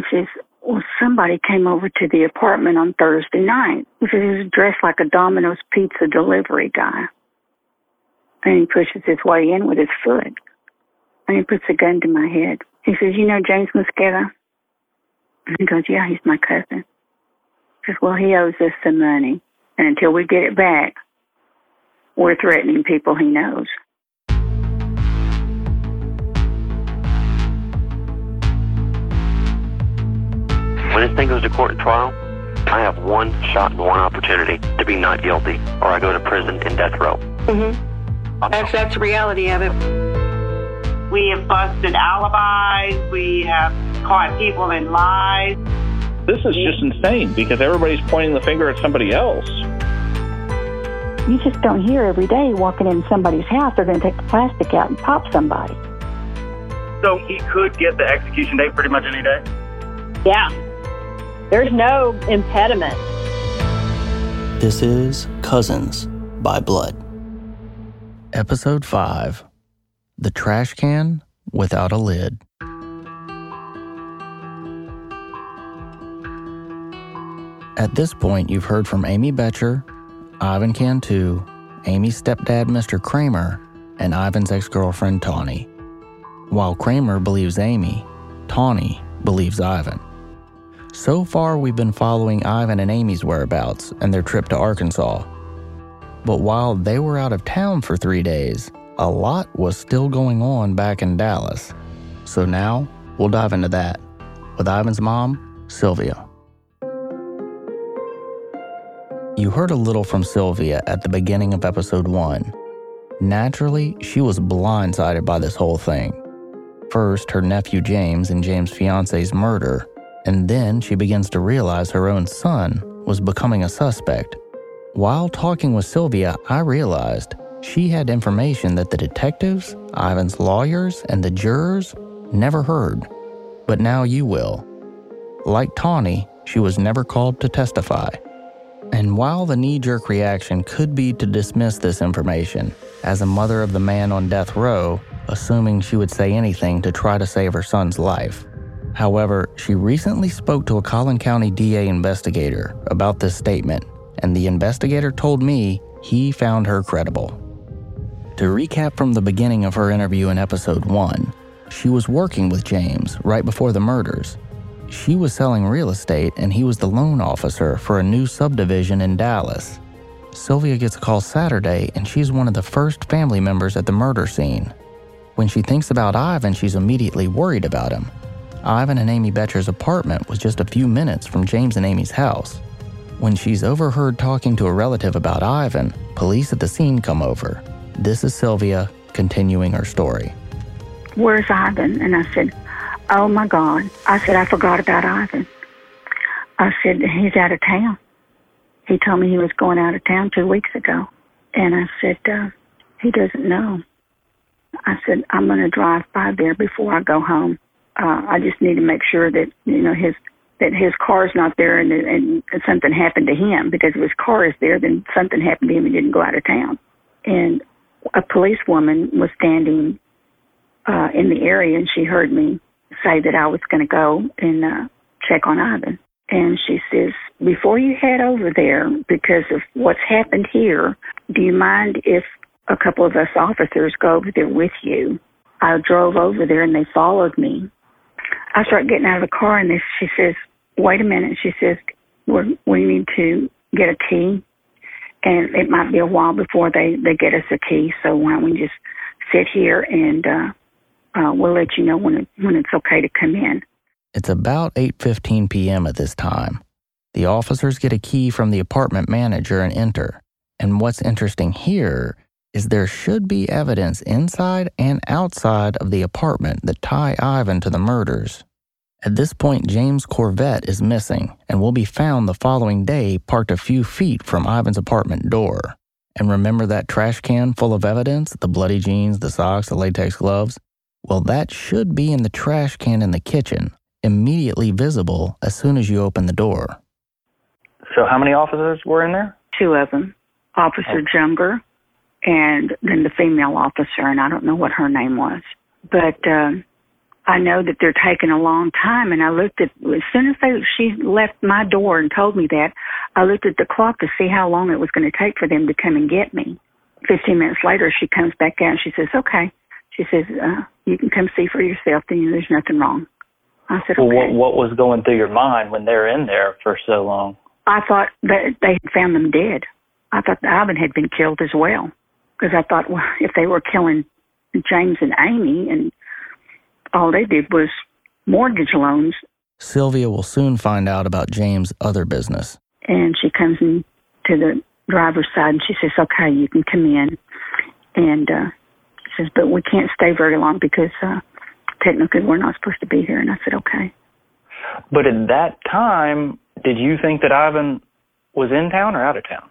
he says, well, somebody came over to the apartment on Thursday night. He says he was dressed like a Domino's pizza delivery guy. And he pushes his way in with his foot. And he puts a gun to my head. He says, you know James Mosqueda? And he goes, yeah, he's my cousin. He says, well, he owes us some money. And until we get it back, we're threatening people he knows. When this thing goes to court and trial, I have one shot and one opportunity to be not guilty, or I go to prison in death row. Mm-hmm. That's, that's the reality of it. We have busted alibis. We have caught people in lies. This is just insane because everybody's pointing the finger at somebody else. You just don't hear every day walking in somebody's house, they're going to take the plastic out and pop somebody. So he could get the execution date pretty much any day? Yeah. There's no impediment. This is Cousins by Blood. Episode 5 The Trash Can Without a Lid. At this point, you've heard from Amy Boettcher, Ivan Cantu, Amy's stepdad, Mr. Kramer, and Ivan's ex girlfriend, Tawny. While Kramer believes Amy, Tawny believes Ivan. So far, we've been following Ivan and Amy's whereabouts and their trip to Arkansas. But while they were out of town for three days, a lot was still going on back in Dallas. So now, we'll dive into that with Ivan's mom, Sylvia. You heard a little from Sylvia at the beginning of episode one. Naturally, she was blindsided by this whole thing. First, her nephew James and James' fiance's murder, and then she begins to realize her own son was becoming a suspect. While talking with Sylvia, I realized she had information that the detectives, Ivan's lawyers, and the jurors never heard. But now you will. Like Tawny, she was never called to testify. And while the knee jerk reaction could be to dismiss this information, as a mother of the man on death row, assuming she would say anything to try to save her son's life, However, she recently spoke to a Collin County DA investigator about this statement, and the investigator told me he found her credible. To recap from the beginning of her interview in episode 1, she was working with James right before the murders. She was selling real estate, and he was the loan officer for a new subdivision in Dallas. Sylvia gets a call Saturday, and she's one of the first family members at the murder scene. When she thinks about Ivan, she's immediately worried about him Ivan and Amy Boettcher's apartment was just a few minutes from James and Amy's house. When she's overheard talking to a relative about Ivan, police at the scene come over. This is Sylvia continuing her story. Where's Ivan? And I said, Oh my God. I said, I forgot about Ivan. I said, He's out of town. He told me he was going out of town two weeks ago. And I said, uh, He doesn't know. I said, I'm going to drive by there before I go home uh, I just need to make sure that you know his that his car's not there and, and something happened to him because if his car is there, then something happened to him and he didn't go out of town. And a policewoman was standing uh, in the area and she heard me say that I was going to go and uh, check on Ivan. And she says, before you head over there, because of what's happened here, do you mind if a couple of us officers go over there with you? I drove over there and they followed me I start getting out of the car, and this, she says, "Wait a minute." She says, we "We need to get a key, and it might be a while before they they get us a key. So why don't we just sit here and uh, uh, we'll let you know when it, when it's okay to come in." It's about 8:15 p.m. at this time. The officers get a key from the apartment manager and enter. And what's interesting here is there should be evidence inside and outside of the apartment that tie Ivan to the murders. At this point, James' Corvette is missing and will be found the following day parked a few feet from Ivan's apartment door. And remember that trash can full of evidence the bloody jeans, the socks, the latex gloves? Well, that should be in the trash can in the kitchen, immediately visible as soon as you open the door. So, how many officers were in there? Two of them Officer oh. Junger and then the female officer, and I don't know what her name was. But uh, I know that they're taking a long time. And I looked at, as soon as they, she left my door and told me that, I looked at the clock to see how long it was going to take for them to come and get me. 15 minutes later, she comes back out and she says, okay. She says, uh, you can come see for yourself. Then there's nothing wrong. I said, Well, okay. what, what was going through your mind when they're in there for so long? I thought that they had found them dead. I thought Ivan had been killed as well. Because I thought, well, if they were killing James and Amy and all they did was mortgage loans, Sylvia will soon find out about James' other business. and she comes in to the driver's side and she says, okay, you can come in. And uh, she says, but we can't stay very long because uh, technically we're not supposed to be here. And I said, okay. But at that time, did you think that Ivan was in town or out of town?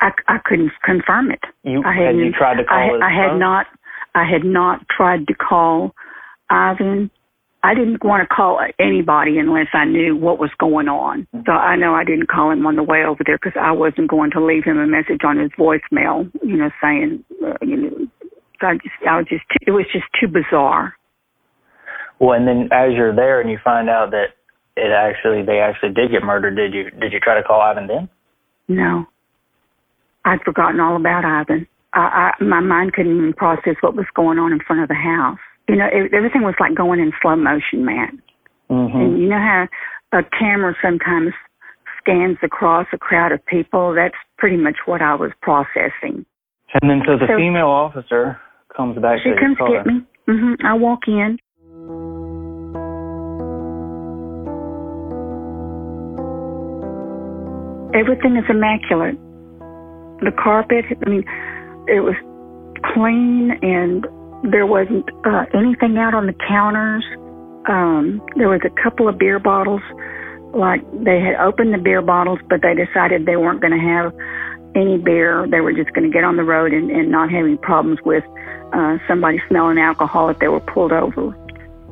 I, I couldn't confirm it. You I had you hadn't- tried to call I, his I had phone? not. I had not tried to call Ivan. I didn't want to call anybody unless I knew what was going on. So I know I didn't call him on the way over there because I wasn't going to leave him a message on his voicemail. You know, saying, uh, you know, I just, I was just, it was just too bizarre. Well, and then as you're there and you find out that it actually they actually did get murdered, did you did you try to call Ivan then? No, I'd forgotten all about Ivan. I, I, my mind couldn't even process what was going on in front of the house. You know, it, everything was like going in slow motion, Matt. Mm-hmm. And you know how a camera sometimes scans across a crowd of people? That's pretty much what I was processing. And then so the So- female officer comes back She to comes get me. Mm-hmm. I walk in. Everything is immaculate. The carpet, I mean, it was clean and there wasn't uh, anything out on the counters. Um, there was a couple of beer bottles. Like they had opened the beer bottles, but they decided they weren't going to have any beer. They were just going to get on the road and, and not have any problems with uh, somebody smelling alcohol if they were pulled over.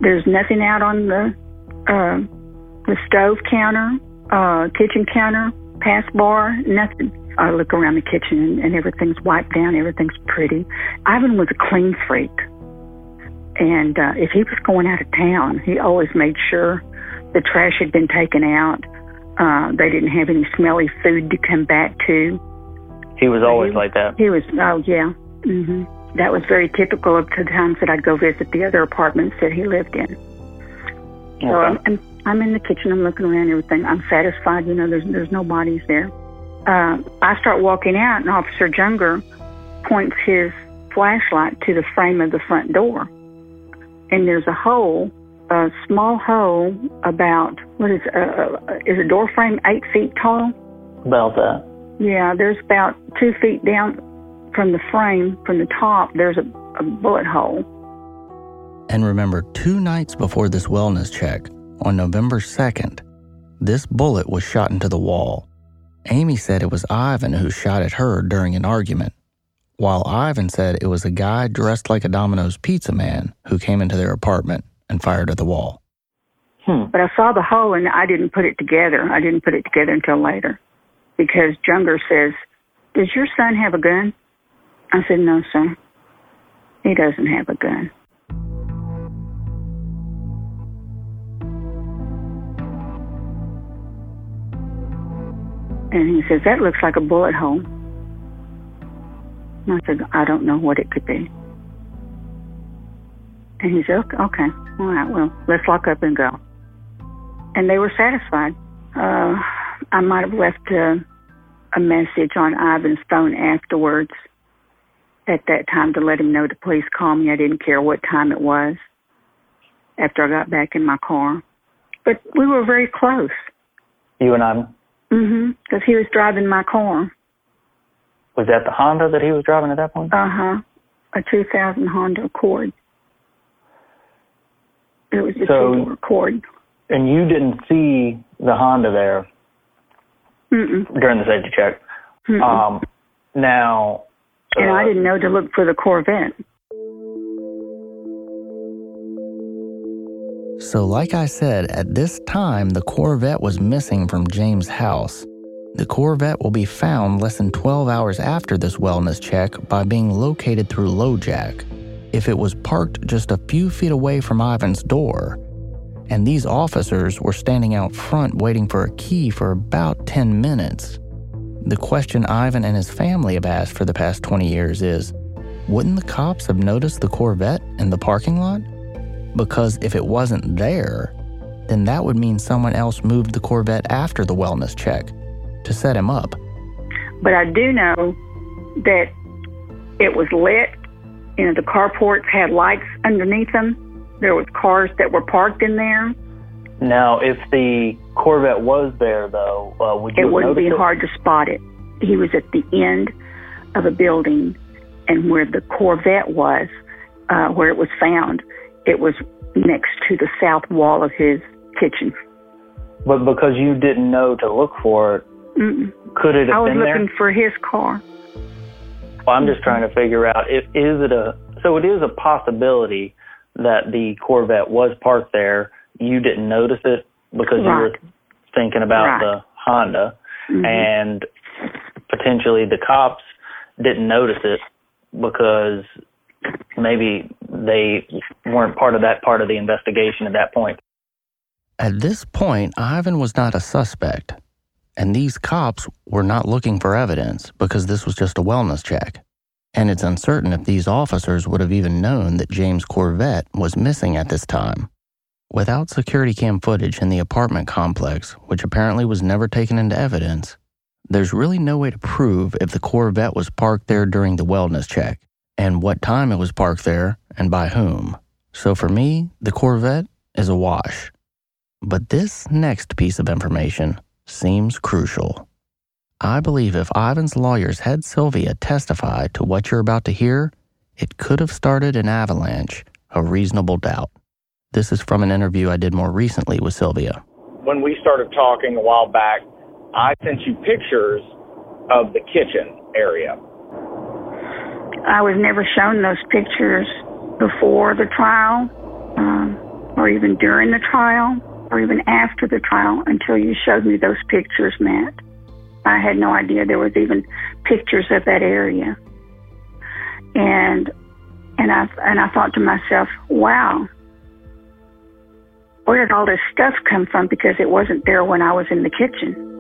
There's nothing out on the uh, the stove counter, uh, kitchen counter, pass bar, nothing. I look around the kitchen and, and everything's wiped down. Everything's pretty. Ivan was a clean freak. And uh, if he was going out of town, he always made sure the trash had been taken out. Uh, they didn't have any smelly food to come back to. He was always He- like that. He was, oh yeah. hmm That was very typical of the times that I'd go visit the other apartments that he lived in. Okay. So I'm, I'm I'm in the kitchen. I'm looking around everything. I'm satisfied. You know, there's there's no bodies there. Uh, I start walking out, and Officer Junger points his flashlight to the frame of the front door, and there's a hole, a small hole about what is uh, uh, is a door frame eight feet tall. About that. Yeah, there's about two feet down from the frame, from the top. There's a, a bullet hole. And remember, two nights before this wellness check, on November 2nd, this bullet was shot into the wall. Amy said it was Ivan who shot at her during an argument, while Ivan said it was a guy dressed like a Domino's pizza man who came into their apartment and fired at the wall. Hmm. But I saw the hole and I didn't put it together. I didn't put it together until later. Because Junger says, Does your son have a gun? I said, No, sir. He doesn't have a gun. And he says, That looks like a bullet hole. And I said, I don't know what it could be. And he said, okay, okay, all right, well, let's lock up and go. And they were satisfied. Uh, I might have left a, a message on Ivan's phone afterwards at that time to let him know to please call me. I didn't care what time it was after I got back in my car. But we were very close. You and Ivan. Hmm Because he was driving my car. Was that the Honda that he was driving at that point? Uh huh. A 2000 Honda Accord. It was a So- two-door Accord. And you didn't see the Honda there Mm-mm. during the safety check. Mm-mm. Um, now, and I uh, didn't know to look for the Corvette. So, like I said, at this time, the Corvette was missing from James' house. The Corvette will be found less than 12 hours after this wellness check by being located through LoJack. if it was parked just a few feet away from Ivan's door, and these officers were standing out front waiting for a key for about 10 minutes. The question Ivan and his family have asked for the past 20 years is wouldn't the cops have noticed the Corvette in the parking lot? Because if it wasn't there, then that would mean someone else moved the Corvette after the wellness check to set him up. But I do know that it was lit. You know, the carports had lights underneath them. There was cars that were parked in there. Now, if the Corvette was there, though, uh, would you It wouldn't be it? hard to spot it. He was at the end of a building, and where the Corvette was, uh, where it was found, it was next to the south wall of his kitchen. But because you didn't know to look for it, Mm-mm. could it have I was been there? looking for his car. Well, I'm just trying to figure out if is it a so it is a possibility that the Corvette was parked there. You didn't notice it because you were thinking about Right. the Honda, Mhm. and potentially the cops didn't notice it because maybe they weren't part of that part of the investigation at that point. At this point, Ivan was not a suspect, and these cops were not looking for evidence because this was just a wellness check. And it's uncertain if these officers would have even known that James Corvette was missing at this time. Without security cam footage in the apartment complex, which apparently was never taken into evidence, there's really no way to prove if the Corvette was parked there during the wellness check and what time it was parked there and by whom. So for me, the Corvette is a wash. But this next piece of information seems crucial. I believe if Ivan's lawyers had Sylvia testify to what you're about to hear, it could have started an avalanche of reasonable doubt. This is from an interview I did more recently with Sylvia. When we started talking a while back, I sent you pictures of the kitchen area. I was never shown those pictures before the trial, um, or even during the trial, or even after the trial until you showed me those pictures, Matt. I had no idea there was even pictures of that area. And and I and I thought to myself, wow, where did all this stuff come from? Because it wasn't there when I was in the kitchen.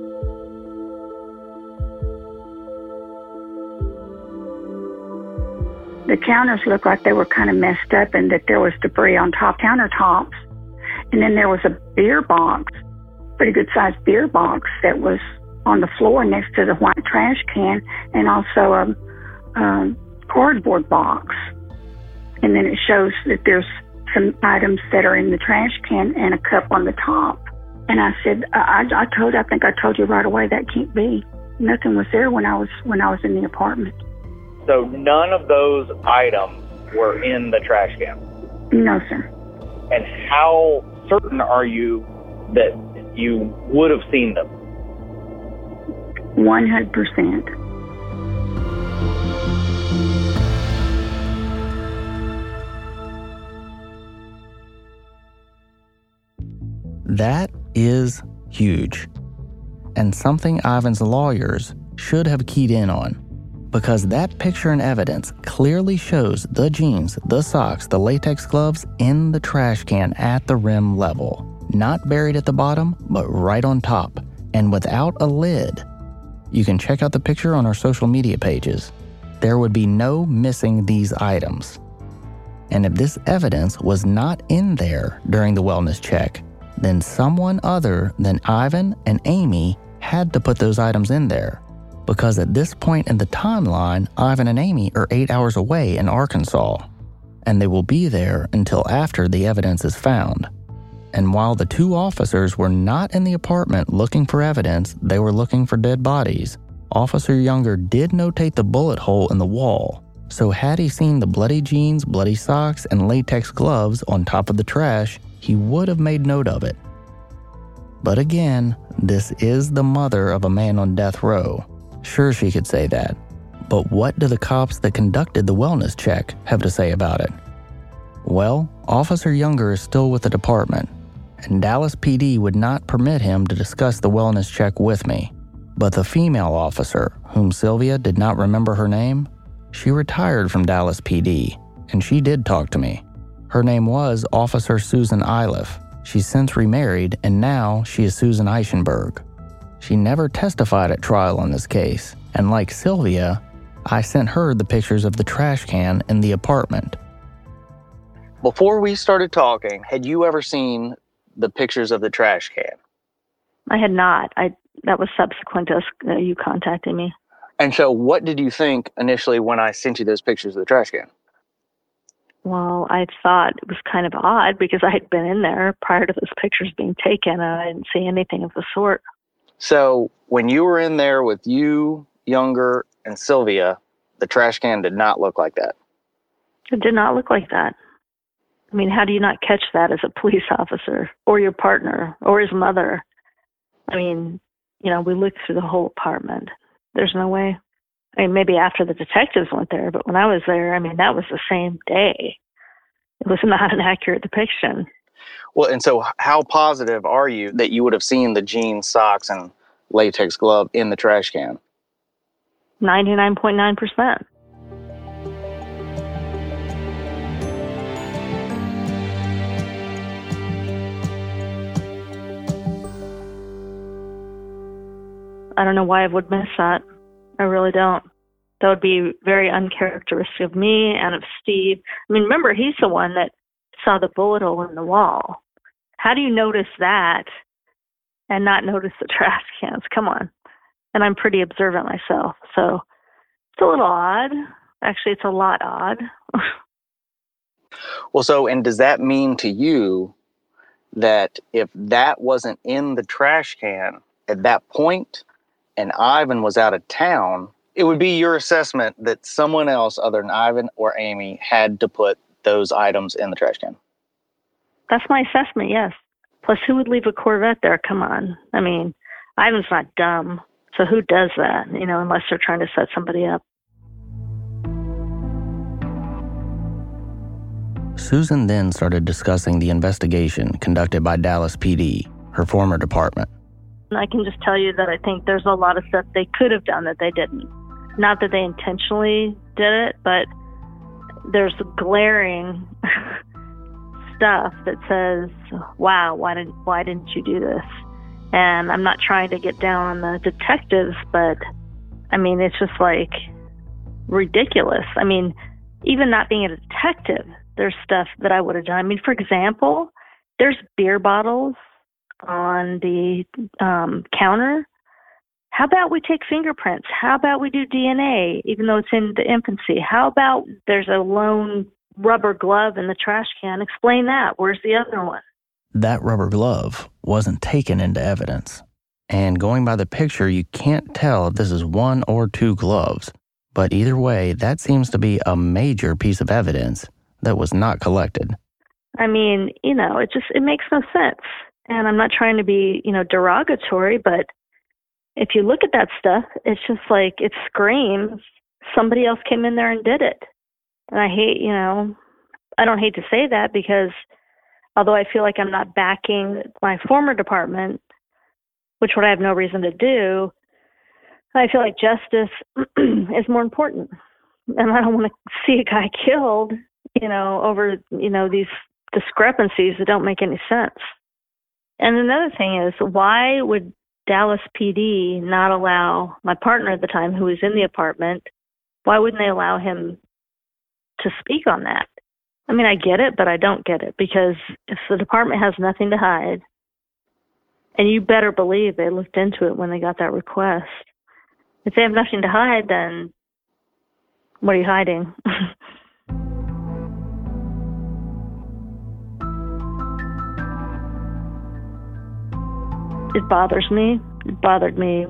The counters looked like they were kind of messed up and that there was debris on top countertops. And then there was a beer box, pretty good sized beer box that was on the floor next to the white trash can and also a, a cardboard box. And then it shows that there's some items that are in the trash can and a cup on the top. And I said, I, I told, I think I told you right away that can't be. Nothing was there when I was when I was in the apartment. So none of those items were in the trash can. No, sir. And how certain are you that you would have seen them? 100%. That is huge, and something Ivan's lawyers should have keyed in on. Because that picture and evidence clearly shows the jeans, the socks, the latex gloves in the trash can at the rim level. Not buried at the bottom, but right on top, and without a lid. You can check out the picture on our social media pages. There would be no missing these items. And if this evidence was not in there during the wellness check, then someone other than Ivan and Amy had to put those items in there. Because at this point in the timeline, Ivan and Amy are eight hours away in Arkansas, and they will be there until after the evidence is found. And while the two officers were not in the apartment looking for evidence, they were looking for dead bodies. Officer Younger did notate the bullet hole in the wall, so had he seen the bloody jeans, bloody socks, and latex gloves on top of the trash, he would have made note of it. But again, this is the mother of a man on death row. Sure, she could say that. But what do the cops that conducted the wellness check have to say about it? Well, Officer Younger is still with the department, and Dallas PD would not permit him to discuss the wellness check with me. But the female officer, whom Sylvia did not remember her name, she retired from Dallas PD and she did talk to me. Her name was Officer Susan Iliff. She's since remarried, and now she is Susan Eichenberg. She never testified at trial on this case, and like Sylvia, I sent her the pictures of the trash can in the apartment. Before we started talking, had you ever seen the pictures of the trash can? I had not. I that was subsequent to us, uh, you contacting me. And so, what did you think initially when I sent you those pictures of the trash can? Well, I thought it was kind of odd because I had been in there prior to those pictures being taken and I didn't see anything of the sort. So, when you were in there with you, Younger, and Sylvia, the trash can did not look like that. It did not look like that. I mean, how do you not catch that as a police officer or your partner or his mother? I mean, you know, we looked through the whole apartment. There's no way. I mean, maybe after the detectives went there, but when I was there, I mean, that was the same day. It was not an accurate depiction. Well, and so how positive are you that you would have seen the jeans, socks, and latex glove in the trash can? 99.9%. I don't know why I would miss that. I really don't. That would be very uncharacteristic of me and of Steve. I mean, remember, he's the one that saw the bullet hole in the wall. How do you notice that and not notice the trash cans? Come on. And I'm pretty observant myself. So it's a little odd. Actually, it's a lot odd. well, so, and does that mean to you that if that wasn't in the trash can at that point and Ivan was out of town, it would be your assessment that someone else other than Ivan or Amy had to put those items in the trash can. That's my assessment, yes. Plus, who would leave a Corvette there? Come on. I mean, Ivan's not dumb. So who does that, you know, unless they're trying to set somebody up? Susan then started discussing the investigation conducted by Dallas PD, her former department. I can just tell you that I think there's a lot of stuff they could have done that they didn't. Not that they intentionally did it, but there's glaring stuff that says, "Wow, why didn't why didn't you do this?" And I'm not trying to get down on the detectives, but I mean, it's just like ridiculous. I mean, even not being a detective, there's stuff that I would have done. I mean, for example, there's beer bottles on the um, counter. How about we take fingerprints? How about we do DNA, even though it's in the infancy? How about there's a lone rubber glove in the trash can? Explain that. Where's the other one? That rubber glove wasn't taken into evidence. And going by the picture, you can't tell if this is one or two gloves. But either way, that seems to be a major piece of evidence that was not collected. I mean, you know, it just it makes no sense. And I'm not trying to be, you know, derogatory, but if you look at that stuff, it's just like it screams somebody else came in there and did it. And I hate, you know, I don't hate to say that because although I feel like I'm not backing my former department, which what I have no reason to do, I feel like justice is more important. And I don't want to see a guy killed, you know, over, you know, these discrepancies that don't make any sense. And another thing is, why would Dallas PD not allow my partner at the time, who was in the apartment, why wouldn't they allow him to speak on that? I mean, I get it, but I don't get it because if the department has nothing to hide, and you better believe they looked into it when they got that request. If they have nothing to hide, then what are you hiding? it bothers me. It bothered me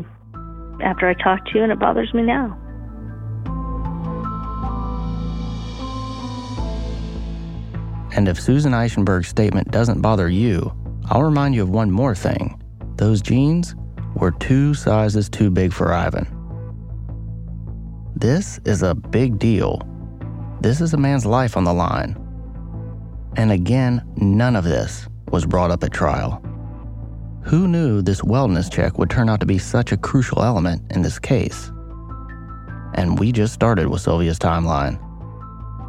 after I talked to you, and it bothers me now. And if Susan Eichenberg's statement doesn't bother you, I'll remind you of one more thing. Those jeans were two sizes too big for Ivan. This is a big deal. This is a man's life on the line. And again, none of this was brought up at trial. Who knew this wellness check would turn out to be such a crucial element in this case? And we just started with Sylvia's timeline.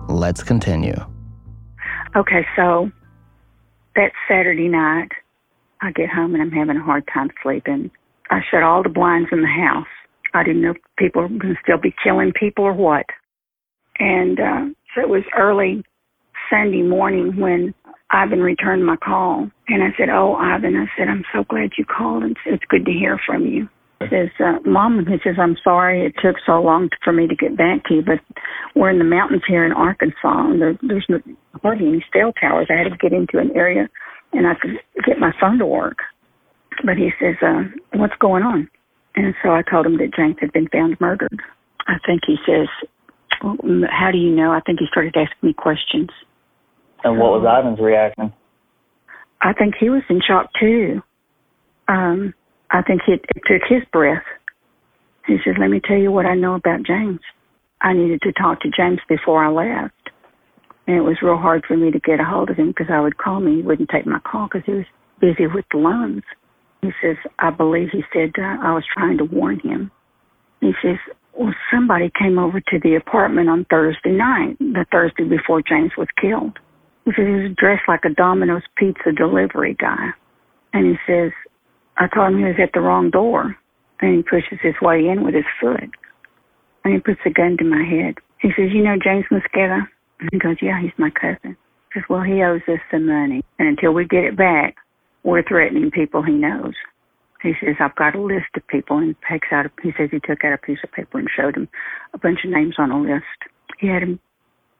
Let's continue. Okay, so that Saturday night, I get home and I'm having a hard time sleeping. I shut all the blinds in the house. I didn't know if people were going to still be killing people or what. And uh, so it was early Sunday morning when Ivan returned my call. And I said, Oh, Ivan, I said, I'm so glad you called. And it's good to hear from you. Says, uh, Mom, he says, I'm sorry it took so long for me to get back to you, but we're in the mountains here in Arkansas, and there, there's no, hardly any cell towers. I had to get into an area, and I could get my phone to work. But he says, uh, what's going on? And so I told him that James had been found murdered. I think he says, well, how do you know? I think he started asking me questions. And what was Ivan's reaction? I think he was in shock too. Um, I think it, it took his breath. He says, let me tell you what I know about James. I needed to talk to James before I left. And it was real hard for me to get a hold of him because I would call me. He wouldn't take my call because he was busy with the loans. He says, I believe he said uh, I was trying to warn him. He says, well, somebody came over to the apartment on Thursday night, the Thursday before James was killed. He says he was dressed like a Domino's pizza delivery guy. And he says, I told him he was at the wrong door. And he pushes his way in with his foot. And he puts a gun to my head. He says, You know James Mosqueda? And he goes, Yeah, he's my cousin. He says, Well, he owes us some money. And until we get it back, we're threatening people he knows. He says, I've got a list of people. And takes out a, he says he took out a piece of paper and showed him a bunch of names on a list. He had him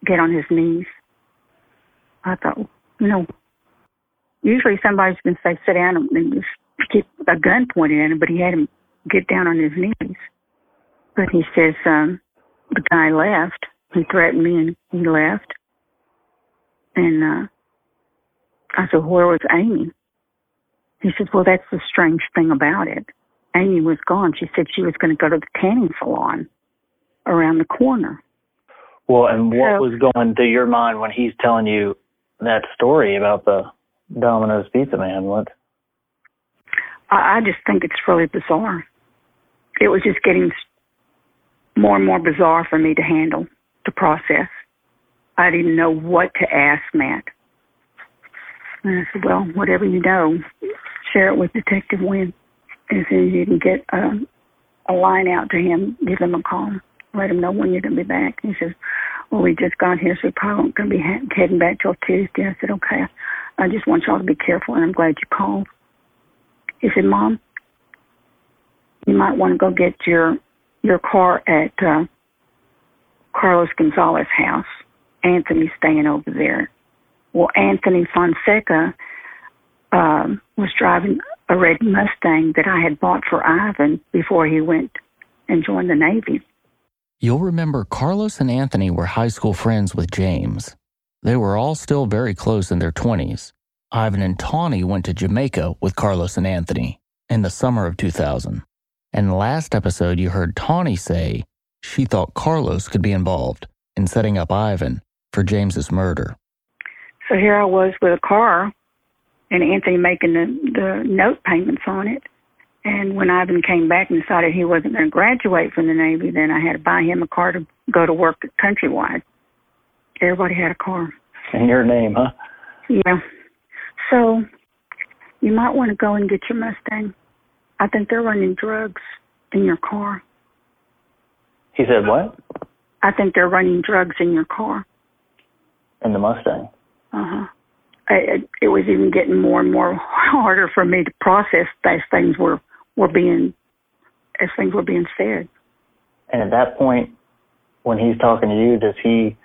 get on his knees. I thought, you know, usually somebody's going to say, sit down and just keep a gun pointed at him, but he had him get down on his knees. But he says, um, the guy left. He threatened me and he left. And, uh, I said, where was Amy? He said, well, that's the strange thing about it. Amy was gone. She said she was going to go to the tanning salon around the corner. Well, and what So- was going through your mind when he's telling you that story about the Domino's Pizza Man? What? I, just think it's really bizarre. It was just getting more and more bizarre for me to handle, to process. I didn't know what to ask Matt. And I said, well, whatever you know, share it with Detective Wynn. As soon as you can get um, a line out to him, give him a call. Let him know when you're going to be back. He says, well, we just got here, so we probably won't going to be ha- heading back till Tuesday. I said, okay. I just want y'all to be careful, and I'm glad you called. He said, Mom, you might want to go get your your car at uh, Carlos Gonzalez's house. Anthony's staying over there. Well, Anthony Fonseca um, was driving a red Mustang that I had bought for Ivan before he went and joined the Navy. You'll remember Carlos and Anthony were high school friends with James. They were all still very close in their 20s. Ivan and Tawny went to Jamaica with Carlos and Anthony in the summer of 2000. And last episode, you heard Tawny say she thought Carlos could be involved in setting up Ivan for James's murder. So here I was with a car, and Anthony making the, the note payments on it. And when Ivan came back and decided he wasn't going to graduate from the Navy, then I had to buy him a car to go to work at Countrywide. Everybody had a car. In your name, huh? Yeah. So you might want to go and get your Mustang. I think they're running drugs in your car. He said what? I think they're running drugs in your car. In the Mustang. Uh huh. It, it was even getting more and more harder for me to process as things were were being as things were being said. And at that point, when he's talking to you, does he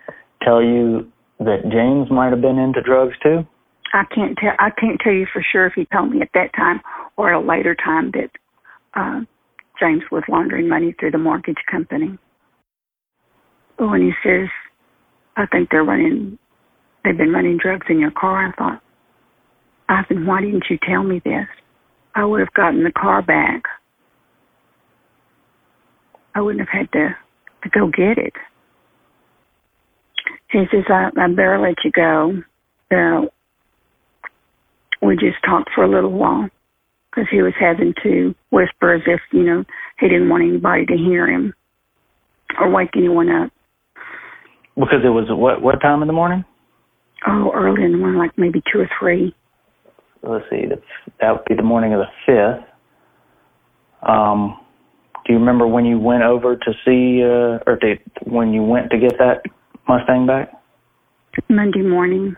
tell you that James might have been into drugs too? I can't tell. I can't tell you for sure if he told me at that time or a later time that uh, James was laundering money through the mortgage company. But when he says, "I think they're running, they've been running drugs in your car," I thought, Ivan, why didn't you tell me this? I would have gotten the car back. I wouldn't have had to to go get it. He says, I, I better let you go. Uh, we just talked for a little while because he was having to whisper as if, you know, he didn't want anybody to hear him or wake anyone up. Because it was what what time in the morning? Oh, early in the morning, like maybe two or three. Let's see, that would be the morning of the fifth. Um, do you remember when you went over to see, uh, or to, when you went to get that Mustang back? Monday morning.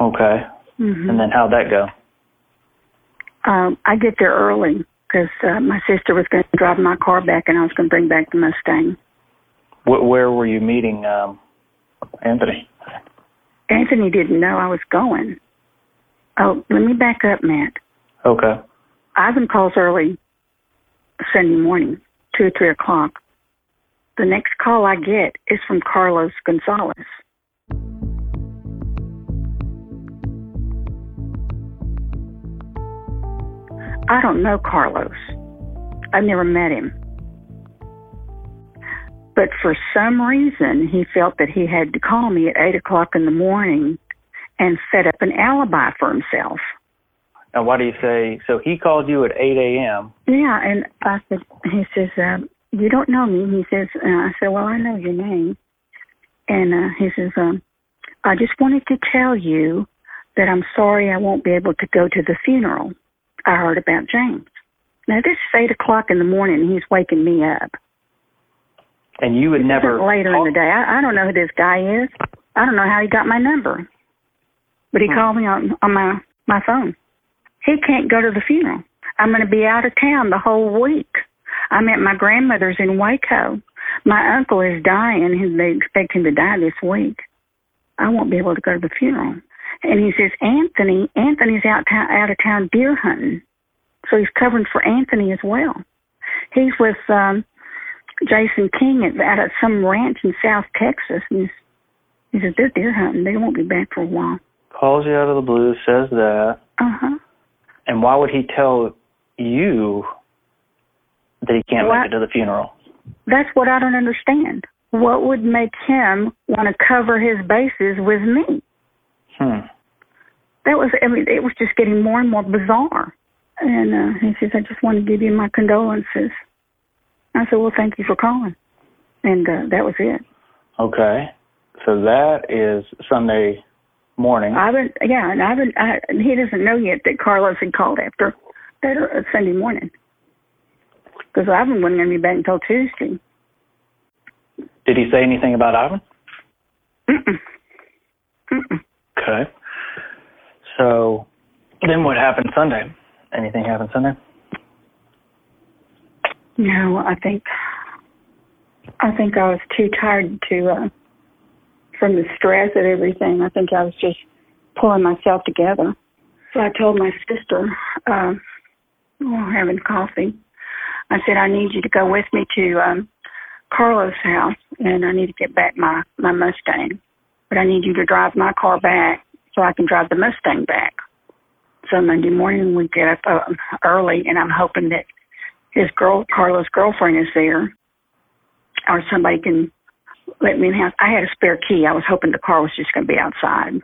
Okay. hmm And then how'd that go? Um, I get there early because uh, my sister was going to drive my car back, and I was going to bring back the Mustang. Wh- where were you meeting um, Anthony? Anthony didn't know I was going. Oh, let me back up, Matt. Okay. Ivan calls early Sunday morning, two or three o'clock. The next call I get is from Carlos Gonzalez. I don't know Carlos. I've never met him. But for some reason, he felt that he had to call me at 8 o'clock in the morning and set up an alibi for himself. Now, why do you say? So he called you at 8 a.m. Yeah, and I said, he says, uh, you don't know me. He says, uh, I said, well, I know your name. And uh, he says, um, I just wanted to tell you that I'm sorry I won't be able to go to the funeral. I heard about James. Now, this is 8 o'clock in the morning, and he's waking me up. And you would never later in the day. I, I don't know who this guy is. I don't know how he got my number. But he Hmm. called me on, on my, my phone. He can't go to the funeral. I'm going to be out of town the whole week. I'm at my grandmother's in Waco. My uncle is dying, and they expect him to die this week. I won't be able to go to the funeral. And he says, Anthony, Anthony's out town, out of town deer hunting, so he's covering for Anthony as well. He's with um, Jason King at, out at some ranch in South Texas, and he's, he says they're deer hunting. They won't be back for a while. calls you out of the blue, says that, Uh huh. and why would he tell you that he can't What? make it to the funeral? That's what I don't understand. What would make him want to cover his bases with me? Hmm. That was, I mean, it was just getting more and more bizarre. And uh, he says, I just want to give you my condolences. I said, well, thank you for calling. And uh, that was it. Okay. So that is Sunday morning. I haven't, yeah, and I haven't, I, he doesn't know yet that Carlos had called after that uh, Sunday morning. Because Ivan wasn't going to be back until Tuesday. Did he say anything about Ivan? Mm-mm. Mm-mm. Okay. So then what happened Sunday? Anything happened Sunday? No, I think I think I was too tired to uh from the stress of everything. I think I was just pulling myself together. So I told my sister, um, while having coffee, I said, I need you to go with me to um Carlos' house and I need to get back my, my Mustang. But I need you to drive my car back so I can drive the Mustang back. So Monday morning we get up uh, early and I'm hoping that his girl Carlos' girlfriend is there, or somebody can let me in the house. I had a spare key. I was hoping the car was just going to be outside.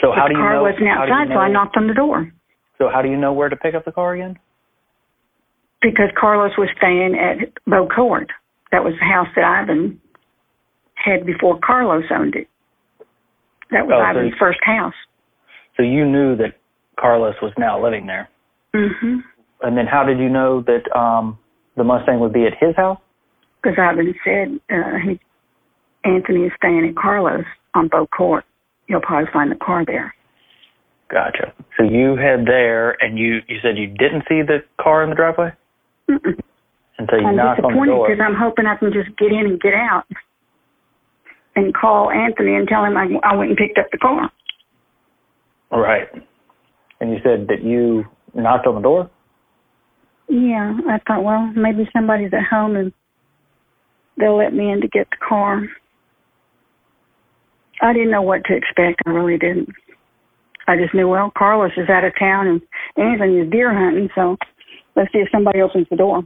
So but how do you know? The car wasn't do you outside, so I knocked on the door So how do you know where to pick up the car again? because Carlos was staying at Bow Court. That was the house that Ivan had before Carlos owned it. That was Oh, Ivan's you- first house. So you knew that Carlos was now living there. hmm And then how did you know that um the Mustang would be at his house? Because Ivan said uh, he Anthony is staying at Carlos on Bow Court. You'll probably find the car there. Gotcha. So you head there and you you said you didn't see the car in the driveway Mm-mm. until you I'm knocked on the disappointed door. because I'm hoping I can just get in and get out and call Anthony and tell him I, I went and picked up the car. Right. And you said that you knocked on the door? Yeah, I thought, well, maybe somebody's at home and they'll let me in to get the car. I didn't know what to expect. I really didn't. I just knew, well, Carlos is out of town and Anthony is deer hunting, so let's see if somebody opens the door.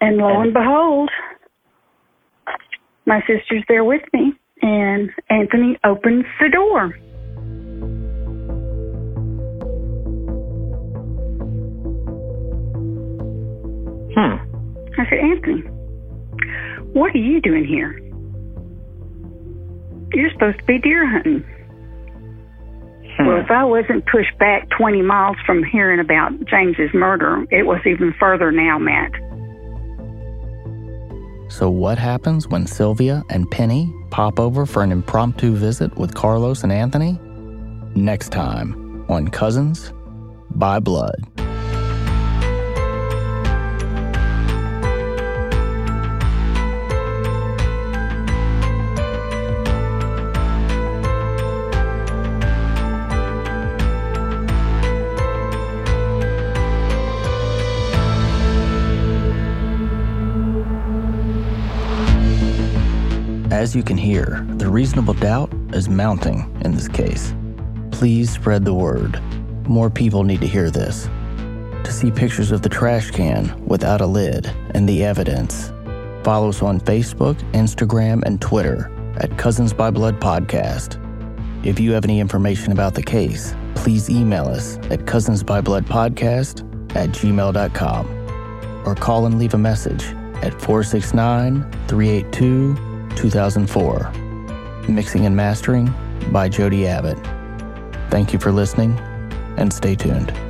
And lo and behold, my sister's there with me, and Anthony opens the door. Hmm. I said, Anthony. What are you doing here? You're supposed to be deer hunting. Hmm. Well, if I wasn't pushed back 20 miles from hearing about James's murder, it was even further now, Matt. So, what happens when Sylvia and Penny pop over for an impromptu visit with Carlos and Anthony? Next time on Cousins by Blood. As you can hear, the reasonable doubt is mounting in this case. Please spread the word. More people need to hear this. To see pictures of the trash can without a lid and the evidence, follow us on Facebook, Instagram, and Twitter at Cousins by Blood Podcast. If you have any information about the case, please email us at cousinsbybloodpodcast at gmail.com or call and leave a message at 469 382 2004. Mixing and mastering by Jody Abbott. Thank you for listening and stay tuned.